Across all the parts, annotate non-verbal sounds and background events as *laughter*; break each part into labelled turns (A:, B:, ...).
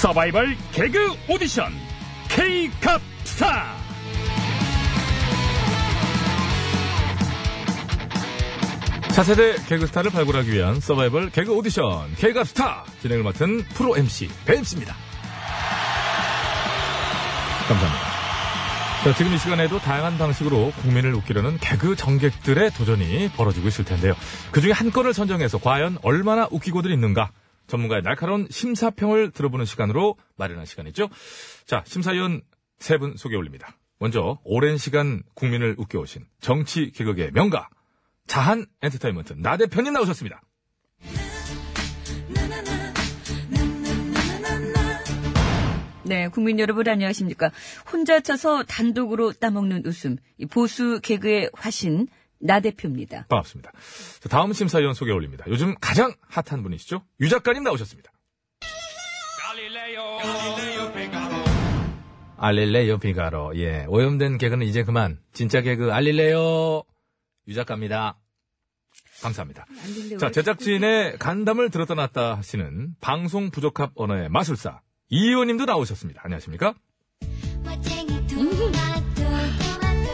A: 서바이벌 개그 오디션 K캅스타
B: 차세대 개그스타를 발굴하기 위한 서바이벌 개그 오디션 K갑스타 진행을 맡은 프로 MC 배임씨입니다. 감사합니다. 자, 지금 이 시간에도 다양한 방식으로 국민을 웃기려는 개그 정객들의 도전이 벌어지고 있을 텐데요. 그 중에 한 건을 선정해서 과연 얼마나 웃기고들 있는가 전문가의 날카로운 심사평을 들어보는 시간으로 마련한 시간이죠. 자, 심사위원 세 분 소개 올립니다. 먼저 오랜 시간 국민을 웃겨오신 정치 개그의 명가 자한 엔터테인먼트 나 대표님 나오셨습니다.
C: 네, 국민 여러분 안녕하십니까. 혼자 쳐서 단독으로 따먹는 웃음, 이 보수 개그의 화신, 나 대표입니다.
B: 반갑습니다. 자, 다음 심사위원 소개 올립니다. 요즘 가장 핫한 분이시죠? 유 작가님 나오셨습니다. 알릴레요 비가로. 예. 오염된 개그는 이제 그만. 진짜 개그 알릴레요 유 작가입니다. 감사합니다. 자, 제작진의 간담을 들었다 놨다 하시는 방송 부적합 언어의 마술사 이 의원님도 나오셨습니다. 안녕하십니까?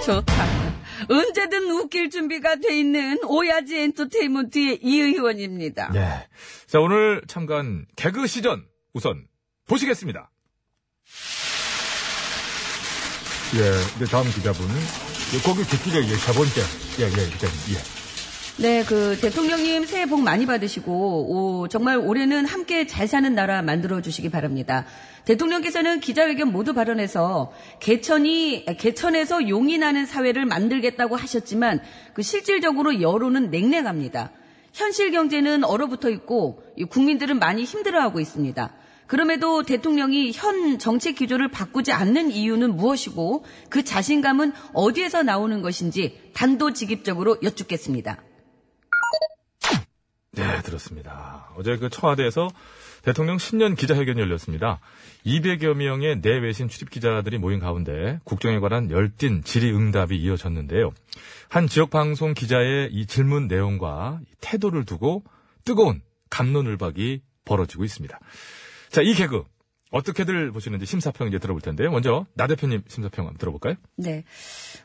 C: 좋다. 언제든 웃길 준비가 돼 있는 오야지 엔터테인먼트의 이 의원입니다.
B: 네. 자, 오늘 참가한 개그 시전 우선 보시겠습니다.
D: 예, 이제 다음 기자분. 예, 거기 뒷길에 예, 세 번째. 예, 예, 기자님. 예.
C: 네, 그 대통령님 새해 복 많이 받으시고 오, 정말 올해는 함께 잘 사는 나라 만들어 주시기 바랍니다. 대통령께서는 기자회견 모두 발언해서 개천이 개천에서 용이 나는 사회를 만들겠다고 하셨지만 그 실질적으로 여론은 냉랭합니다. 현실 경제는 얼어붙어 있고 이 국민들은 많이 힘들어하고 있습니다. 그럼에도 대통령이 현 정책 기조를 바꾸지 않는 이유는 무엇이고 그 자신감은 어디에서 나오는 것인지 단도직입적으로 여쭙겠습니다.
B: 네, 들었습니다. 어제 그 청와대에서 대통령 신년 기자회견이 열렸습니다. 200여 명의 내외신 출입 기자들이 모인 가운데 국정에 관한 열띤 질의응답이 이어졌는데요. 한 지역 방송 기자의 이 질문 내용과 태도를 두고 뜨거운 감론을박이 벌어지고 있습니다. 자, 이 개그 어떻게들 보시는지 심사평 이제 들어볼 텐데요. 먼저 나 대표님 심사평 한번 들어볼까요?
C: 네.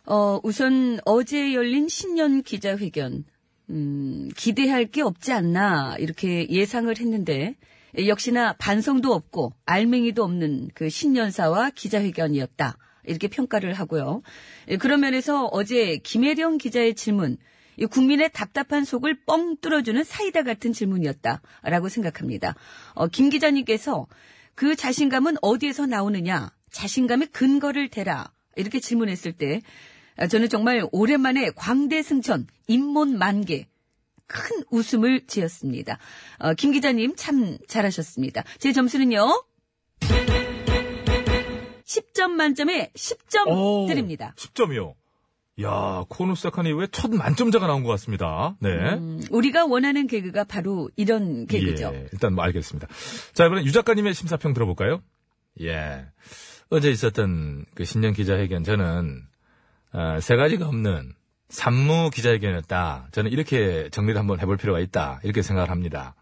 C: 어, 우선 어제 열린 신년 기자회견 음, 기대할 게 없지 않나 이렇게 예상을 했는데 역시나 반성도 없고 알맹이도 없는 그 신년사와 기자회견이었다. 이렇게 평가를 하고요. 예, 그런 면에서 어제 김혜령 기자의 질문, 이 국민의 답답한 속을 뻥 뚫어주는 사이다 같은 질문이었다라고 생각합니다. 어, 김 기자님께서 그 자신감은 어디에서 나오느냐, 자신감의 근거를 대라 이렇게 질문했을 때 아, 저는 정말 오랜만에 광대 승천, 인몬 만개, 큰 웃음을 지었습니다. 어, 김 기자님 참 잘하셨습니다. 제 점수는요. 10점 만점에 10점 드립니다.
B: 10점이요. 야, 코너 시작한 이후에 첫 만점자가 나온 것 같습니다. 네.
C: 음, 우리가 원하는 개그가 바로 이런 개그죠.
B: 예, 일단 뭐 알겠습니다. 자, 이번엔 유 작가님의 심사평 들어볼까요? 예. 어제 있었던 그 신년 기자회견 저는 어, 세 가지가 없는 산무 기자회견이었다. 저는 이렇게 정리를 한번 해볼 필요가 있다. 이렇게 생각을 합니다.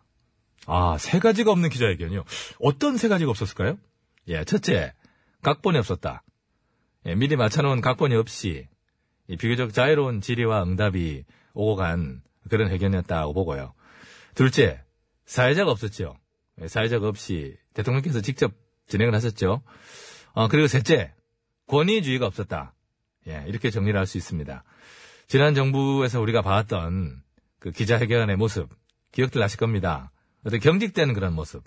B: 아, 세 가지가 없는 기자회견이요. 어떤 세 가지가 없었을까요? 예, 첫째, 각본이 없었다. 예, 미리 맞춰놓은 각본이 없이 이 비교적 자유로운 질의와 응답이 오고 간 그런 회견이었다고 보고요. 둘째, 사회자가 없었죠. 예, 사회자가 없이 대통령께서 직접 진행을 하셨죠. 어, 그리고 셋째, 권위주의가 없었다. 예, 이렇게 정리를 할 수 있습니다. 지난 정부에서 우리가 봐왔던 그 기자회견의 모습, 기억들 나실 겁니다. 어떤 경직된 그런 모습.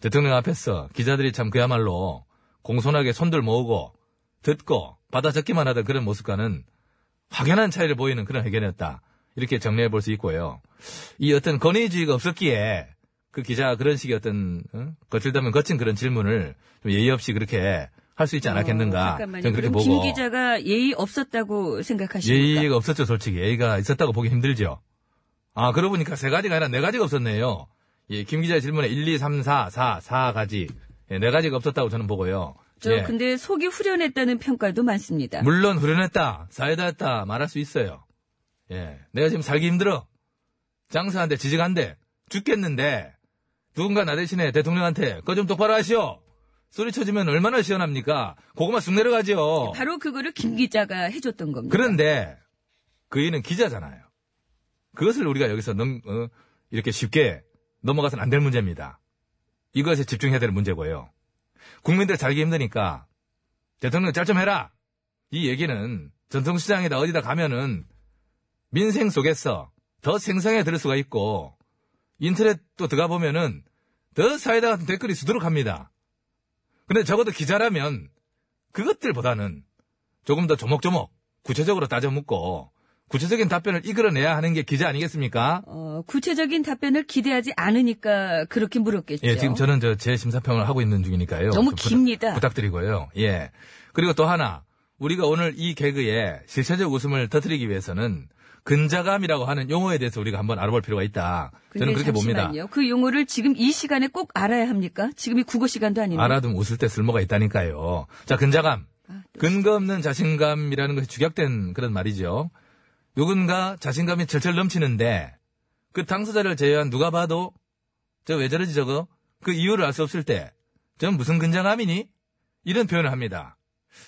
B: 대통령 앞에서 기자들이 참 그야말로 공손하게 손들 모으고 듣고 받아 적기만 하던 그런 모습과는 확연한 차이를 보이는 그런 회견이었다. 이렇게 정리해 볼 수 있고요. 이 어떤 권위주의가 없었기에 그 기자가 그런 식의 어떤 어? 거칠다면 거친 그런 질문을 좀 예의 없이 그렇게 할 수 있지 않았겠는가.
C: 어.
B: 저는 그렇게 보고
C: 김 기자가 예의 없었다고 생각하십니까?
B: 예의가 없었죠, 솔직히. 예의가 있었다고 보기 힘들죠. 아, 그러고 보니까 세 가지가 아니라 네 가지가 없었네요. 예, 김 기자의 질문에 1, 2, 3, 4, 4, 4가지. 예, 네 가지가 없었다고 저는 보고요.
C: 저
B: 예.
C: 근데 속이 후련했다는 평가도 많습니다.
B: 물론 후련했다, 사이다했다 말할 수 있어요. 예, 내가 지금 살기 힘들어. 장사한데 지직한데 죽겠는데 누군가 나 대신에 대통령한테 그거 좀 똑바로 하시오. 소리 쳐주면 얼마나 시원합니까? 고구마 쑥 내려가죠.
C: 바로 그거를 김 기자가 해줬던 겁니다.
B: 그런데 그이는 기자잖아요. 그것을 우리가 여기서 넘, 어, 이렇게 쉽게 넘어가서는 안 될 문제입니다. 이것에 집중해야 될 문제고요. 국민들 살기 힘드니까 대통령 짤 좀 해라. 이 얘기는 전통시장에다 어디다 가면은 민생 속에서 더 생생해 들을 수가 있고 인터넷 또 들어가 보면은 더 사이다 같은 댓글이 수두룩합니다. 근데 적어도 기자라면 그것들보다는 조금 더 조목조목 구체적으로 따져 묻고 구체적인 답변을 이끌어내야 하는 게 기자 아니겠습니까?
C: 어, 구체적인 답변을 기대하지 않으니까 그렇게 물었겠죠.
B: 예, 지금 저는 저 제 심사평을 하고 있는 중이니까요.
C: 너무
B: 좀 부탁-
C: 깁니다.
B: 부탁드리고요. 예. 그리고 또 하나, 우리가 오늘 이 개그에 실체적 웃음을 터뜨리기 위해서는 근자감이라고 하는 용어에 대해서 우리가 한번 알아볼 필요가 있다. 저는 그렇게 봅니다.
C: 잠시만요. 그 용어를 지금 이 시간에 꼭 알아야 합니까? 지금이 국어 시간도 아닌데.
B: 알아두면 웃을 때 쓸모가 있다니까요. 자, 근자감.
C: 아, 또
B: 근거 없는 자신감이라는 것이 축약된 그런 말이죠. 누군가 자신감이 철철 넘치는데 그 당사자를 제외한 누가 봐도 저 왜 저러지 저거? 그 이유를 알 수 없을 때 저는 무슨 근자감이니? 이런 표현을 합니다.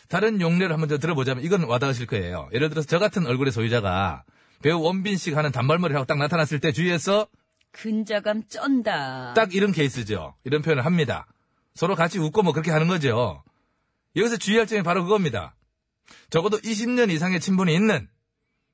B: 다른 용례를 한번 더 들어보자면 이건 와닿으실 거예요. 예를 들어서 저 같은 얼굴의 소유자가 배우 원빈 씨가 하는 단발머리를 하고 딱 나타났을 때 주위에서
C: 근자감 쩐다.
B: 딱 이런 케이스죠. 이런 표현을 합니다. 서로 같이 웃고 뭐 그렇게 하는 거죠. 여기서 주의할 점이 바로 그겁니다. 적어도 20년 이상의 친분이 있는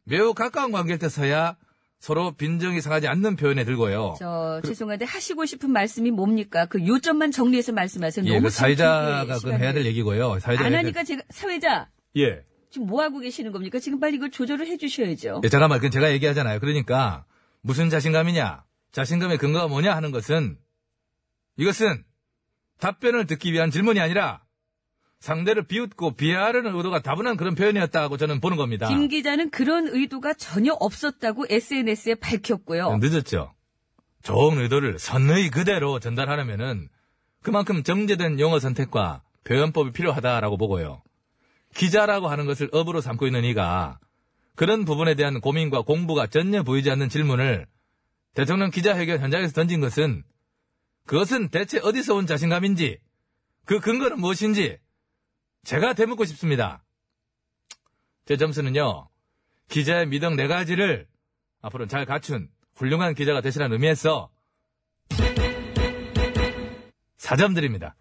B: 매우 가까운 관계일 때서야 서로 빈정이 상하지 않는 표현에 들고요.
C: 저 죄송한데 하시고 싶은 말씀이 뭡니까? 그 요점만 정리해서 말씀하세요.
B: 예,
C: 너무
B: 그 사회자가 그건 해야 될 얘기고요. 사회자
C: 안 하니까 제가 사회자
B: 예.
C: 지금 뭐 하고 계시는 겁니까? 지금 빨리 이걸 조절을 해주셔야죠.
B: 예, 잠깐만, 그건 제가 얘기하잖아요. 그러니까 무슨 자신감이냐, 자신감의 근거가 뭐냐 하는 것은 이것은 답변을 듣기 위한 질문이 아니라 상대를 비웃고 비하하려는 의도가 다분한 그런 표현이었다고 저는 보는 겁니다.
C: 김 기자는 그런 의도가 전혀 없었다고 SNS에 밝혔고요.
B: 늦었죠. 좋은 의도를 선의 그대로 전달하려면은 그만큼 정제된 용어 선택과 표현법이 필요하다라고 보고요. 기자라고 하는 것을 업으로 삼고 있는 이가 그런 부분에 대한 고민과 공부가 전혀 보이지 않는 질문을 대통령 기자회견 현장에서 던진 것은 그것은 대체 어디서 온 자신감인지 그 근거는 무엇인지 제가 되묻고 싶습니다. 제 점수는요. 기자의 미덕 네 가지를 앞으로는 잘 갖춘 훌륭한 기자가 되시라는 의미에서 4점 드립니다.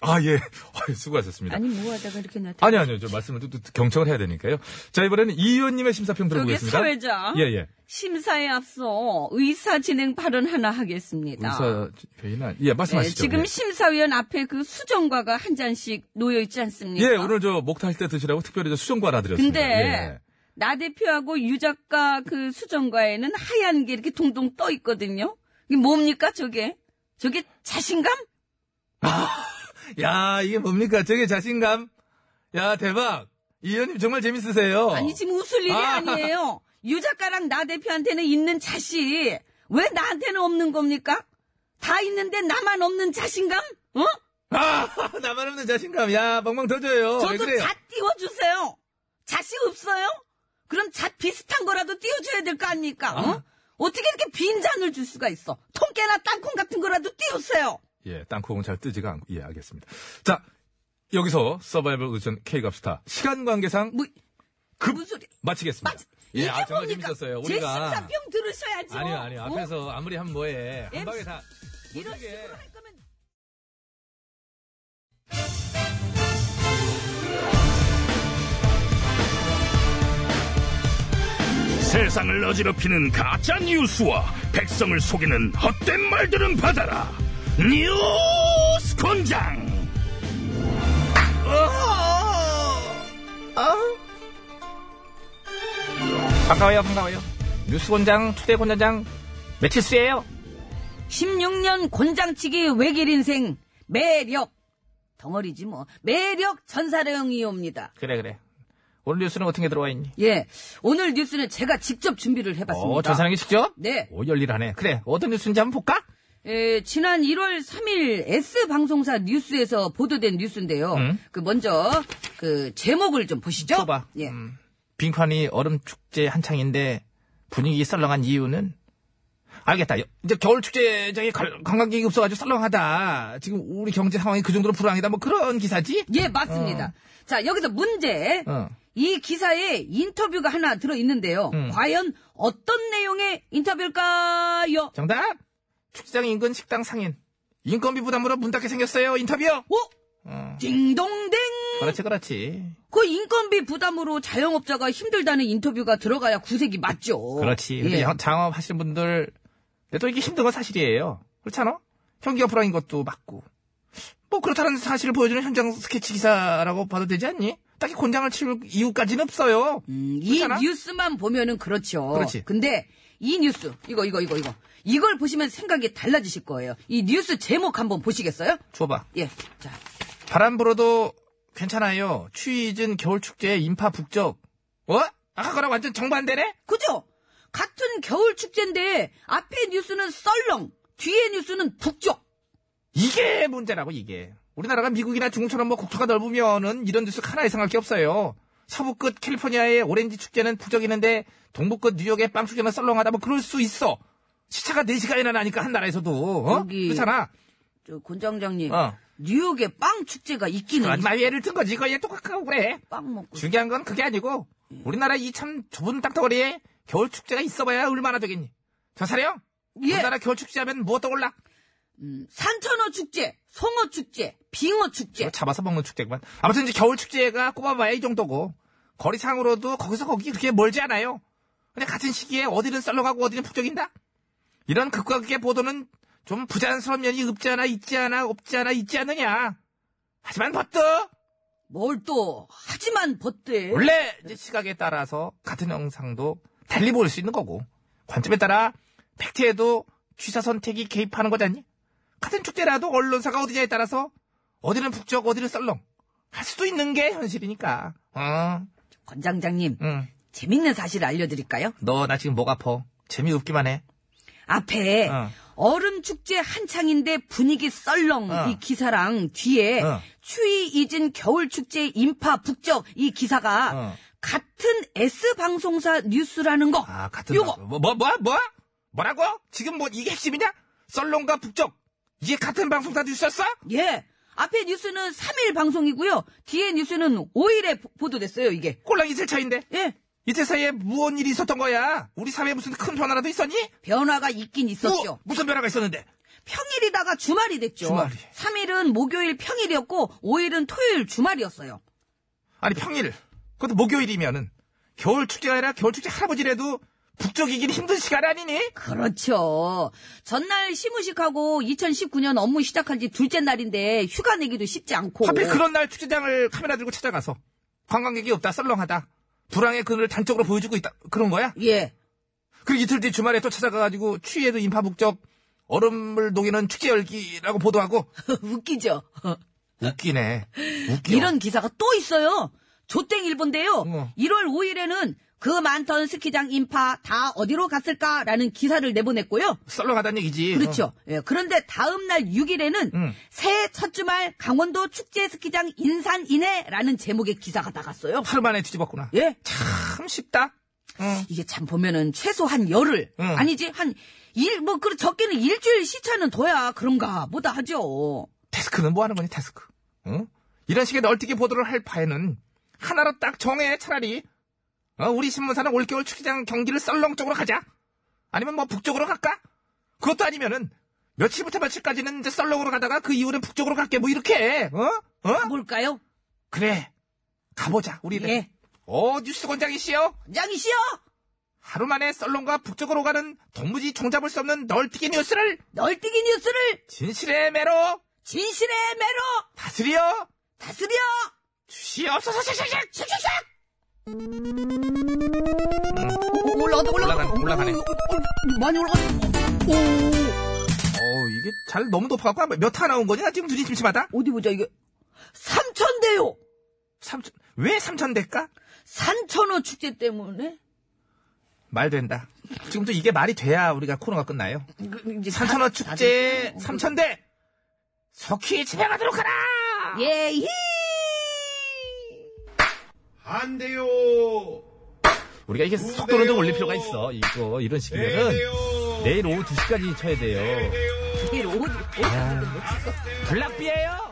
B: 아, 예. *laughs* 수고하셨습니다.
C: 아니 뭐 하다가 이렇게 나타?
B: 아니, 아니요. 저 말씀을 또, 또 경청을 해야 되니까요. 자, 이번에는 이 의원님의 심사평 들어보겠습니다.
C: 사회자
B: 예, 예.
C: 심사에 앞서 의사 진행 발언 하나 하겠습니다.
B: 의사 회의나, 예,
C: 네,
B: 말씀하시죠.
C: 지금
B: 예.
C: 심사위원 앞에 그 수정과가 한 잔씩 놓여 있지 않습니까?
B: 예, 오늘 저 목탈 때 드시라고 특별히 저 수정과 하나 드렸습니다.
C: 근데
B: 예.
C: 나 대표하고 유 작가 그 수정과에는 하얀 게 이렇게 동동 떠 있거든요. 이게 뭡니까 저게? 저게 자신감? *laughs*
B: 야, 이게 뭡니까? 저게 자신감? 야, 대박. 이 의원님 정말 재밌으세요.
C: 아니 지금 웃을 일이
B: 아.
C: 아. 니에요 유 작가랑 나 대표한테는 있는 자신 왜 나한테는 없는 겁니까? 다 있는데 나만 없는 자신감? 어?
B: 아, *laughs* 나만 없는 자신감. 야, 멍멍 터져요. 왜
C: 저도
B: 그래요?
C: 잣 띄워주세요. 잣이 없어요? 그럼 잣 비슷한 거라도 띄워줘야 될 거 아닙니까? 어? 어떻게 이렇게 빈 잔을 줄 수가 있어? 통깨나 땅콩 같은 거라도 띄우세요.
B: 예, 땅콩은 잘 뜨지가 않고, 예, 알겠습니다. 자, 여기서 서바이벌 의전 K갑스타 시간 관계상
C: 뭐,
B: 급
C: 무슨 소리?
B: 마치겠습니다.
C: 맞-
B: 예, 아, 정말? 재밌었어요.
C: 제
B: 우리가.
C: 심사평 들으셔야죠.
B: 아니요, 아니요.
C: 어?
B: 앞에서 아무리 하면 뭐해. 한
C: MC
B: 방에 다.
C: 이런. 식으로 할 거면
A: 세상을 어지럽히는 가짜 뉴스와 백성을 속이는 헛된 말들은 받아라. 뉴스 권장.
E: 반가워요, 반가워요. 뉴스곤장, 투대곤장, 매치스예요
C: 16년 곤장치기 외길 인생 매력 덩어리지 뭐 매력 전사령이옵니다.
E: 그래, 그래. 오늘 뉴스는 어떻게 들어와 있니?
C: 예, 오늘 뉴스는 제가 직접 준비를 해봤습니다.
E: 어, 전사랑이 직접?
C: 네,
E: 오, 열일하네. 그래, 어떤 뉴스인지 한번 볼까?
C: 에, 지난 1월 3일 S 방송사 뉴스에서 보도된 뉴스인데요.
E: 음.
C: 그 먼저 그 제목을 좀 보시죠.
E: 줘봐.
C: 예.
E: 음, 빙판이 얼음 축제 한창인데 분위기 썰렁한 이유는
B: 알겠다. 여- 이제 겨울 축제장에 갈- 관광객이 없어가지고 썰렁하다. 지금 우리 경제 상황이 그 정도로 불황이다. 뭐 그런 기사지?
C: 예, 맞습니다. 자, 여기서 문제.
B: 어.
C: 이 기사에 인터뷰가 하나 들어 있는데요.
B: 음.
C: 과연 어떤 내용의 인터뷰일까요?
B: 정답! 축제장 인근 식당 상인. 인건비 부담으로 문 닫게 생겼어요. 인터뷰!
C: 오!
B: 어.
C: 딩동댕!
B: 그렇지, 그렇지.
C: 그 인건비 부담으로 자영업자가 힘들다는 인터뷰가 들어가야 구색이 맞죠.
B: 그렇지. 근데
C: 예.
B: 영- 장업 하시는 분들, 근데 또 이게 힘든 건 사실이에요. 그렇잖아? 경기가 불황인 것도 맞고. 뭐 그렇다는 사실을 보여주는 현장 스케치 기사라고 봐도 되지 않니? 딱히 곤장을 치울 이유까지는 없어요.
C: 음, 이? 뉴스만 보면은 그렇죠.
B: 그렇지.
C: 근데 이 뉴스, 이거, 이거, 이거, 이거. 이걸 보시면 생각이 달라지실 거예요. 이 뉴스 제목 한번 보시겠어요?
B: 줘봐.
C: 예. 자,
B: 바람 불어도 괜찮아요. 추위 잊은 겨울 축제 인파 북적. 어? 아까 거랑 완전 정반대네?
C: 그죠? 같은 겨울 축제인데 앞에 뉴스는 썰렁, 뒤에 뉴스는 북쪽.
B: 이게 문제라고, 이게. 우리나라가 미국이나 중국처럼 뭐 국토가 넓으면은 이런 뉴스 하나 이상할 게 없어요. 서부 끝 캘리포니아의 오렌지 축제는 부적이는데 동부 끝 뉴욕의 빵 축제는 썰렁하다 뭐 그럴 수 있어. 시차가 4시간이나 나니까 한 나라에서도. 어?
C: 여기-
B: 그렇잖아.
C: 저 권장장님,
B: 어.
C: 뉴욕에 빵 축제가 있기는
B: 마지막 예를 든 거지. 이거 얘 똑같고 그래.
C: 빵 먹고.
B: 중요한 건 그게 아니고 우리나라 이 참 좁은 땅덩어리에 겨울 축제가 있어봐야 얼마나 되겠니? 전사령
C: 예.
B: 우리나라 겨울 축제 하면 뭐 떠올라?
C: 음, 산천어 축제, 송어 축제, 빙어 축제.
B: 이거 잡아서 먹는 축제구만. 아무튼 이제 겨울 축제가 꼽아봐야 이 정도고 거리상으로도 거기서 거기 그렇게 멀지 않아요. 근데 같은 시기에 어디는 썰렁하고 어디는 북적인다. 이런 극과 극의 보도는 좀 부자연스러운 면이 없지 않아 있지 않아 없지 않아 있지 않느냐. 하지만 버터
C: 뭘 또 하지만 벗대.
B: 원래 이제 시각에 따라서 같은 영상도 달리 볼수 있는 거고 관점에 따라 팩트에도 취사 선택이 개입하는 거잖니? 같은 축제라도 언론사가 어디냐에 따라서 어디는 북적 어디는 썰렁 할 수도 있는 게 현실이니까. 어,
C: 권장장님,
B: 응.
C: 재밌는 사실 알려드릴까요?
B: 너 나 지금 목 아파. 재미없기만 해.
C: 앞에
B: 어.
C: 얼음 축제 한창인데 분위기 썰렁
B: 어.
C: 이 기사랑 뒤에
B: 어.
C: 추위 잊은 겨울 축제 인파 북적 이 기사가
B: 어.
C: 같은 S 방송사 뉴스라는 거.
B: 아 같은
C: 요거
B: 방송. 뭐, 뭐, 뭐, 뭐? 뭐라고? 지금 뭐 이게 핵심이냐? 썰렁과 북적 이게 같은 방송사 뉴스였어?
C: 예. 앞에 뉴스는 3일 방송이고요. 뒤에 뉴스는 5일에 보도됐어요, 이게.
B: 꼴랑 이틀 차인데
C: 예.
B: 이틀 사이에 무언 일이 있었던 거야? 우리 사회에 무슨 큰 변화라도 있었니?
C: 변화가 있긴 있었죠.
B: 뭐, 무슨 변화가 있었는데?
C: 평일이다가 주말이 됐죠.
B: 주말이.
C: 3일은 목요일 평일이었고 5일은 토요일 주말이었어요.
B: 아니 평일 그것도 목요일이면은 겨울 축제가 아니라 겨울 축제 할아버지라도 북적이긴 힘든 시간 아니니?
C: 그렇죠. 전날 시무식하고 2019년 업무 시작한 지 둘째 날인데 휴가 내기도 쉽지 않고.
B: 하필 그런 날 축제장을 카메라 들고 찾아가서 관광객이 없다 썰렁하다 불황의 그늘을 단적으로 보여주고 있다 그런 거야?
C: 예.
B: 그리고 이틀 뒤 주말에 또 찾아가가지고 추위에도 인파 북적 얼음을 녹이는 축제 열기라고 보도하고 *laughs*
C: 웃기죠.
B: 웃기네 *laughs* 웃겨
C: 이런 기사가 또 있어요. 조땡 일본데요.
B: 어.
C: 1월 5일에는 그 많던 스키장 인파 다 어디로 갔을까라는 기사를 내보냈고요.
B: 썰렁하다는 얘기지
C: 그렇죠. 예, 그런데 다음 날 6일에는
B: 응.
C: 새해 첫 주말 강원도 축제 스키장 인산 이내라는 제목의 기사가 나갔어요.
B: 어, 하루 만에 뒤집었구나
C: 예.
B: 참 쉽다 응.
C: 이게 참 보면은 최소 한 열흘
B: 응.
C: 아니지 한 일 뭐 그 적게는 일주일 시차는 둬야 그런가 보다 하죠.
B: 데스크는 뭐 하는 거니, 데스크? 응? 이런 식의 널뛰기 보도를 할 바에는 하나로 딱 정해, 차라리. 어, 우리 신문사는 올겨울 축제장 경기를 썰렁 쪽으로 가자. 아니면 뭐 북쪽으로 갈까? 그것도 아니면은 며칠부터 며칠까지는 이제 썰렁으로 가다가 그 이후는 북쪽으로 갈게. 뭐 이렇게, 어? 어?
C: 뭘까요?
B: 그래. 가보자, 우리는.
C: 예.
B: 어, 뉴스 권장이시여.
C: 장이시여
B: 하루 만에 썰렁과 북쪽으로 가는 동무지 종잡을 수 없는 널뛰기 뉴스를
C: 널뛰기 뉴스를
B: 진실의 매로
C: 진실의 매로
B: 다스려
C: 다스려
B: 주시옵소서, 샥샥샥!
C: 샥샥샥 오,
B: 올라가네, 올라가네.
C: 오, 오, 오, 많이 올라간다 오
B: 어, 이게 잘 너무 높아갖고 몇타 나온 거냐? 지금 눈이 침침하다?
C: 어디 보자 이게 삼천대요
B: 삼천, 왜 삼천대일까?
C: 산천어 축제 때문에
B: 말 된다. 지금도 이게 말이 돼야 우리가 코너가 끝나요.
C: 다-
B: 축제
C: 다들-
B: 삼천대! 석희 집에 가도록 하라!
C: 예, 히!
F: 안 돼요.
B: 우리가 이게 속도를 좀 올릴 필요가 있어. 이거, 이런
F: 네,
B: 식이면은. 내일 오후 2시까지 쳐야 돼요.
C: 내일 오후, 오후,
B: 블락비예요
C: 난리나!